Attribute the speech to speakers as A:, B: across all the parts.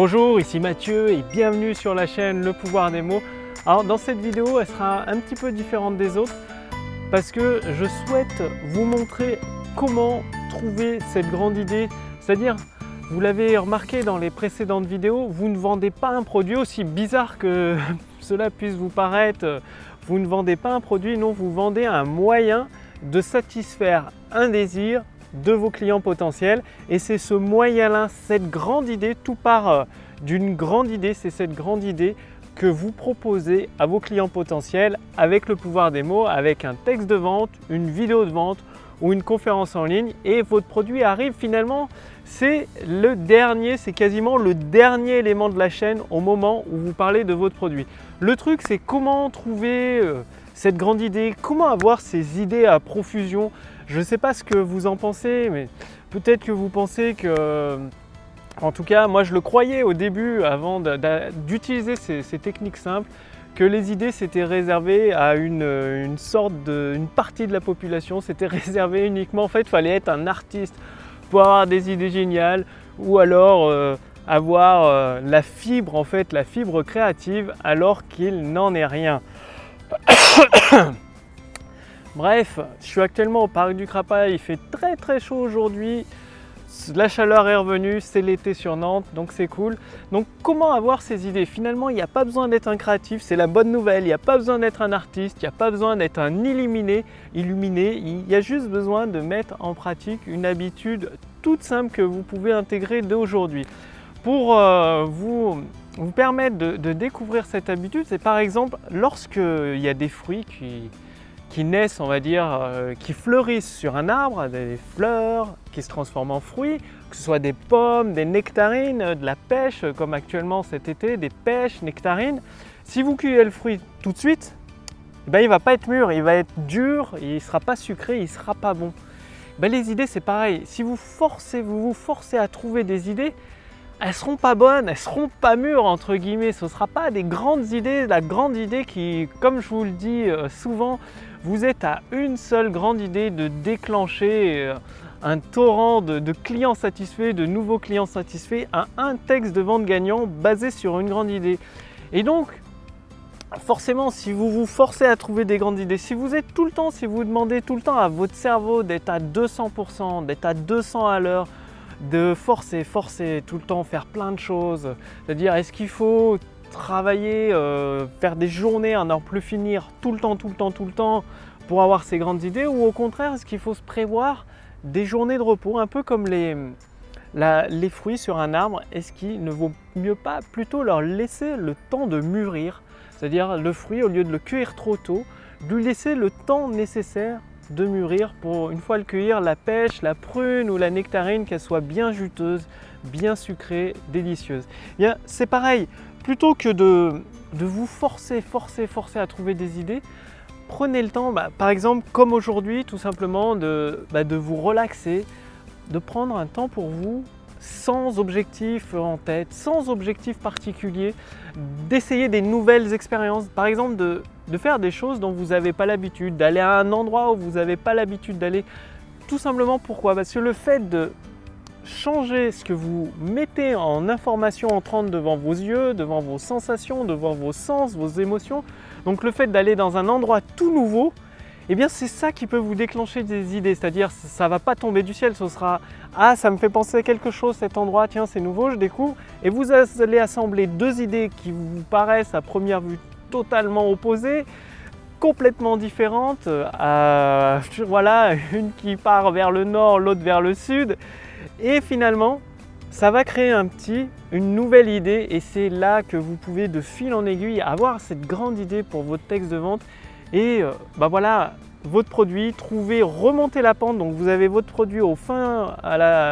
A: Bonjour, ici Mathieu et bienvenue sur la chaîne Le pouvoir des mots. Alors dans cette vidéo, elle sera un petit peu différente des autres parce que je souhaite vous montrer comment trouver cette grande idée. C'est-à-dire, vous l'avez remarqué dans les précédentes vidéos, vous ne vendez pas un produit aussi bizarre que cela puisse vous paraître. Vous ne vendez pas un produit, non, vous vendez un moyen de satisfaire un désir de vos clients potentiels. Et c'est ce moyen-là, cette grande idée, tout part euh, d'une grande idée, c'est cette grande idée que vous proposez à vos clients potentiels avec le pouvoir des mots, avec un texte de vente, une vidéo de vente ou une conférence en ligne et votre produit arrive finalement, c'est le dernier, c'est quasiment le dernier élément de la chaîne au moment où vous parlez de votre produit. Le truc c'est comment trouver euh, cette grande idée, comment avoir ces idées à profusion. Je ne sais pas ce que vous en pensez, mais peut-être que vous pensez que en tout cas, moi je le croyais au début, avant d'utiliser ces, techniques simples, que les idées c'était réservé à une, sorte de, une partie de la population, c'était réservé uniquement, en fait, il fallait être un artiste pour avoir des idées géniales, ou alors euh, avoir euh, la fibre, en fait, la fibre créative, alors qu'il n'en est rien. Bref, je suis actuellement au parc du Crapin, il fait très très chaud aujourd'hui. La chaleur est revenue, c'est l'été sur Nantes, donc c'est cool. Donc comment avoir ces idées? Finalement, il n'y a pas besoin d'être un créatif, c'est la bonne nouvelle. Il n'y a pas besoin d'être un artiste, il n'y a pas besoin d'être un illuminé, illuminé. Il y a juste besoin de mettre en pratique une habitude toute simple que vous pouvez intégrer d'aujourd'hui. Pour euh, vous, permettre de découvrir cette habitude, c'est par exemple lorsqu'il y a des fruits qui, qui naissent, on va dire, euh, qui fleurissent sur un arbre, des fleurs qui se transforment en fruits, que ce soit des pommes, des nectarines, de la pêche, comme actuellement cet été, des pêches, nectarines. Si vous cueillez le fruit tout de suite, eh ben, il ne va pas être mûr, il va être dur, il ne sera pas sucré, il ne sera pas bon. Ben, les idées, c'est pareil. Si vous forcez, vous vous forcez à trouver des idées, elles seront pas bonnes, elles seront pas mûres entre guillemets. Ce ne sera pas des grandes idées, la grande idée qui, comme je vous le dis euh, souvent, vous êtes à une seule grande idée de déclencher euh, un torrent de, clients satisfaits, de nouveaux clients satisfaits, à un texte de vente gagnant basé sur une grande idée. Et donc, forcément, si vous vous forcez à trouver des grandes idées, si vous êtes tout le temps, si vous demandez tout le temps à votre cerveau d'être à 200%, d'être à 200 à l'heure, de forcer, forcer, tout le temps faire plein de choses, de dire est-ce qu'il faut travailler, euh, faire des journées à n'en plus finir tout le temps, tout le temps, tout le temps pour avoir ces grandes idées? Ou au contraire est-ce qu'il faut se prévoir des journées de repos un peu comme les, les fruits sur un arbre? Est-ce qu'il ne vaut mieux pas plutôt leur laisser le temps de mûrir? C'est-à-dire le fruit au lieu de le cueillir trop tôt, lui laisser le temps nécessaire de mûrir pour une fois le cueillir la pêche, la prune ou la nectarine qu'elle soit bien juteuse, bien sucrée, délicieuse. Eh bien c'est pareil, plutôt que de, vous forcer, forcer, forcer à trouver des idées, prenez le temps, bah, par exemple comme aujourd'hui, tout simplement de, bah, de vous relaxer, de prendre un temps pour vous sans objectif en tête, sans objectif particulier, d'essayer des nouvelles expériences, par exemple de, de faire des choses dont vous n'avez pas l'habitude, d'aller à un endroit où vous n'avez pas l'habitude d'aller. Tout simplement pourquoi? Parce que le fait de changer ce que vous mettez en information entrante devant vos yeux, devant vos sensations, devant vos sens, vos émotions. Donc le fait d'aller dans un endroit tout nouveau, eh bien c'est ça qui peut vous déclencher des idées. C'est-à-dire ça ne va pas tomber du ciel, ce sera ah ça me fait penser à quelque chose cet endroit, tiens c'est nouveau, je découvre. Et vous allez assembler deux idées qui vous paraissent à première vue totalement opposées complètement différentes. Euh, voilà, une qui part vers le nord, l'autre vers le sud. Et finalement, ça va créer un petit, une nouvelle idée et c'est là que vous pouvez de fil en aiguille avoir cette grande idée pour votre texte de vente et euh, bah voilà votre produit, trouver, remonter la pente. Donc vous avez votre produit au fin,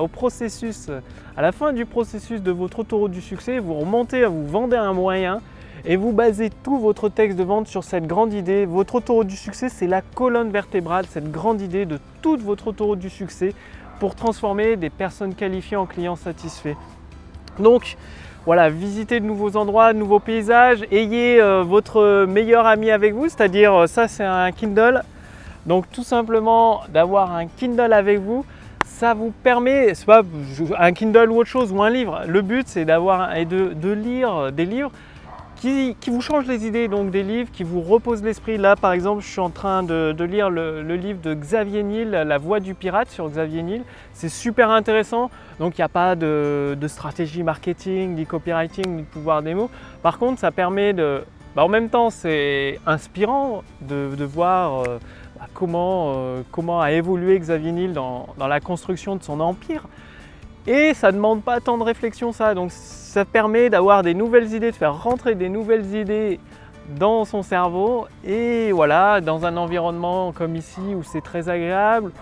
A: au processus, à la fin du processus de votre autoroute du succès, vous remontez, vous vendez un moyen et vous basez tout votre texte de vente sur cette grande idée. Votre autoroute du succès, c'est la colonne vertébrale, cette grande idée de toute votre autoroute du succès pour transformer des personnes qualifiées en clients satisfaits. Donc voilà, visitez de nouveaux endroits, de nouveaux paysages, ayez euh, votre meilleur ami avec vous, c'est-à-dire euh, ça c'est un Kindle. Donc tout simplement d'avoir un Kindle avec vous, ça vous permet, c'est pas un Kindle ou autre chose ou un livre. Le but c'est d'avoir et de, de, lire des livres qui, vous changent les idées, donc des livres qui vous reposent l'esprit. Là par exemple, je suis en train de, lire le, livre de Xavier Niel, La voix du pirate sur Xavier Niel. C'est super intéressant. Donc il n'y a pas de, stratégie marketing, ni copywriting, ni de pouvoir des mots. Par contre, ça permet de. Bah, en même temps, c'est inspirant de, voir. Euh, comment, euh, comment a évolué Xavier Niel dans, dans, la construction de son empire. Et ça ne demande pas tant de réflexion ça, donc ça permet d'avoir des nouvelles idées, de faire rentrer des nouvelles idées dans son cerveau et voilà, dans un environnement comme ici où c'est très agréable,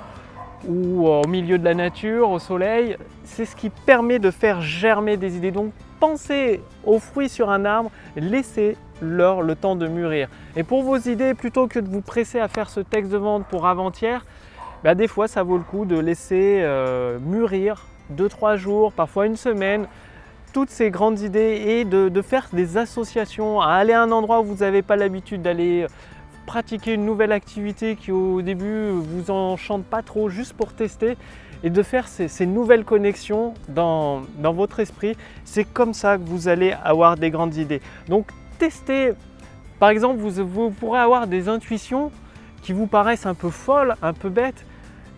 A: ou au milieu de la nature, au soleil, c'est ce qui permet de faire germer des idées. Donc pensez aux fruits sur un arbre, laissez leur le temps de mûrir. Et pour vos idées, plutôt que de vous presser à faire ce texte de vente pour avant-hier, bah, des fois ça vaut le coup de laisser euh, mûrir 2-3 jours, parfois une semaine, toutes ces grandes idées et de, faire des associations, aller à un endroit où vous n'avez pas l'habitude d'aller pratiquer une nouvelle activité qui au début vous enchante pas trop juste pour tester et de faire ces, nouvelles connexions dans, votre esprit. C'est comme ça que vous allez avoir des grandes idées. Donc tester. Par exemple, vous, vous, pourrez avoir des intuitions qui vous paraissent un peu folles, un peu bêtes.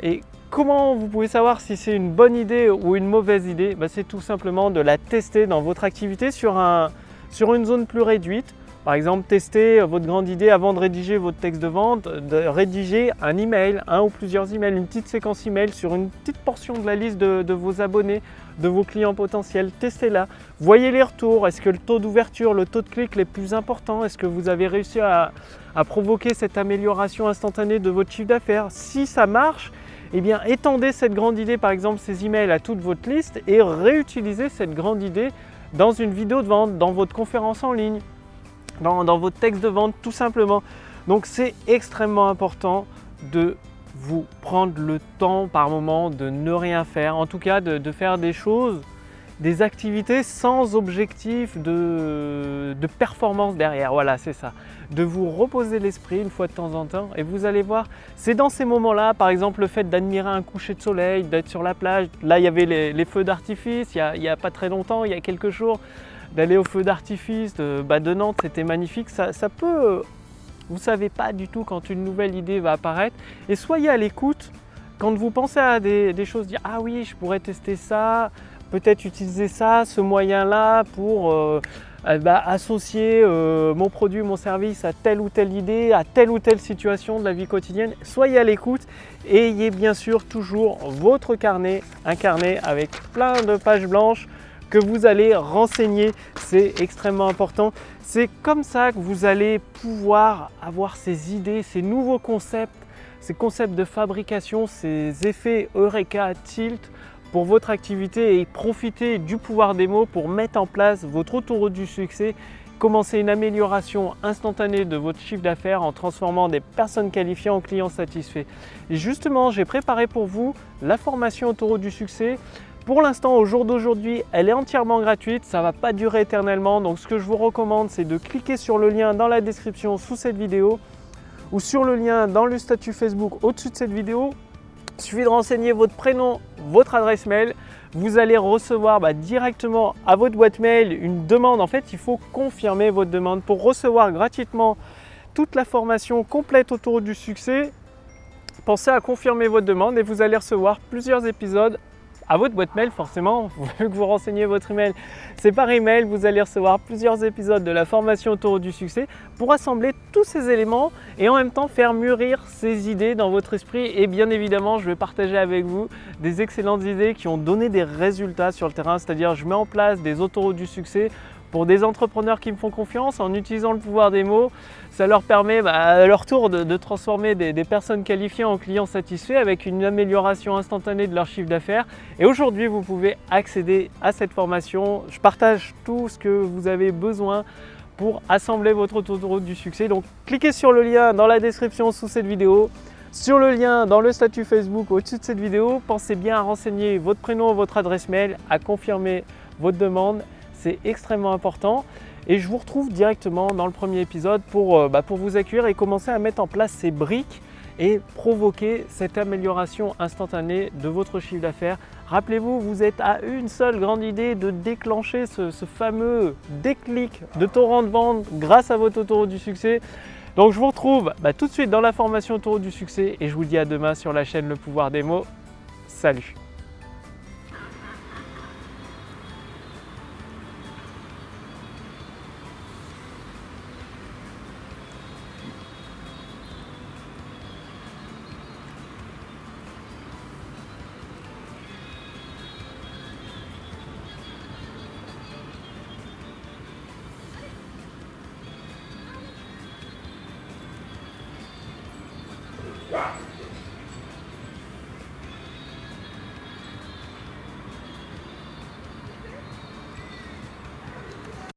A: Et comment vous pouvez savoir si c'est une bonne idée ou une mauvaise idée? Ben, C'est tout simplement de la tester dans votre activité sur, un, sur une zone plus réduite. Par exemple, tester votre grande idée avant de rédiger votre texte de vente, de rédiger un email, un ou plusieurs emails, une petite séquence email sur une petite portion de la liste de, vos abonnés, de vos clients potentiels. Testez-la. Voyez les retours. Est-ce que le taux d'ouverture, le taux de clic est plus important Est-ce que vous avez réussi à, provoquer cette amélioration instantanée de votre chiffre d'affaires? Si ça marche, eh bien étendez cette grande idée, par exemple ces emails à toute votre liste et réutilisez cette grande idée dans une vidéo de vente, dans votre conférence en ligne dans, dans votre texte de vente tout simplement. Donc c'est extrêmement important de vous prendre le temps par moment de ne rien faire, en tout cas de, de faire des choses, des activités sans objectif de, de performance derrière. Voilà, c'est ça. De vous reposer l'esprit une fois de temps en temps et vous allez voir, c'est dans ces moments-là, par exemple le fait d'admirer un coucher de soleil, d'être sur la plage. Là, il y avait les, feux d'artifice, il n'y a, a, pas très longtemps, il y a quelques jours d'aller au feu d'artifice de, bah, de, Nantes, c'était magnifique. Ça, ça peut, vous ne savez pas du tout quand une nouvelle idée va apparaître. Et soyez à l'écoute quand vous pensez à des, des, choses, dire ah oui, je pourrais tester ça, peut-être utiliser ça, ce moyen-là pour euh, bah, associer euh, mon produit, mon service à telle ou telle idée, à telle ou telle situation de la vie quotidienne. Soyez à l'écoute et ayez bien sûr toujours votre carnet, un carnet avec plein de pages blanches que vous allez renseigner. C'est extrêmement important. C'est comme ça que vous allez pouvoir avoir ces idées, ces nouveaux concepts, ces concepts de fabrication, ces effets Eureka, Tilt pour votre activité et profiter du pouvoir des mots pour mettre en place votre autoroute du succès commencer une amélioration instantanée de votre chiffre d'affaires en transformant des personnes qualifiées en clients satisfaits. Et justement, j'ai préparé pour vous la formation autoroute du succès pour l'instant, au jour d'aujourd'hui, elle est entièrement gratuite, ça ne va pas durer éternellement. Donc ce que je vous recommande, c'est de cliquer sur le lien dans la description sous cette vidéo ou sur le lien dans le statut Facebook au-dessus de cette vidéo. Il suffit de renseigner votre prénom, votre adresse mail. Vous allez recevoir bah, directement à votre boîte mail une demande. En fait, il faut confirmer votre demande pour recevoir gratuitement toute la formation complète autour du succès. Pensez à confirmer votre demande et vous allez recevoir plusieurs épisodes à votre boîte mail forcément, vu que vous renseignez votre email. C'est par email, vous allez recevoir plusieurs épisodes de la formation autour du succès pour assembler tous ces éléments et en même temps faire mûrir ces idées dans votre esprit. Et bien évidemment, je vais partager avec vous des excellentes idées qui ont donné des résultats sur le terrain, c'est-à-dire je mets en place des autoroutes du succès pour des entrepreneurs qui me font confiance en utilisant le pouvoir des mots ça leur permet bah, à leur tour de, transformer des, personnes qualifiées en clients satisfaits avec une amélioration instantanée de leur chiffre d'affaires. Et aujourd'hui, vous pouvez accéder à cette formation. Je partage tout ce que vous avez besoin pour assembler votre autoroute du succès. Donc cliquez sur le lien dans la description sous cette vidéo, sur le lien dans le statut Facebook au-dessus de cette vidéo. Pensez bien à renseigner votre prénom, votre adresse mail, à confirmer votre demande. C'est extrêmement important. Et je vous retrouve directement dans le premier épisode pour, euh, bah, pour vous accueillir et commencer à mettre en place ces briques et provoquer cette amélioration instantanée de votre chiffre d'affaires. Rappelez-vous, vous êtes à une seule grande idée de déclencher ce, fameux déclic de torrent de vente grâce à votre autoroute du succès. Donc je vous retrouve bah, tout de suite dans la formation autoroute du succès et je vous dis à demain sur la chaîne Le pouvoir des mots. Salut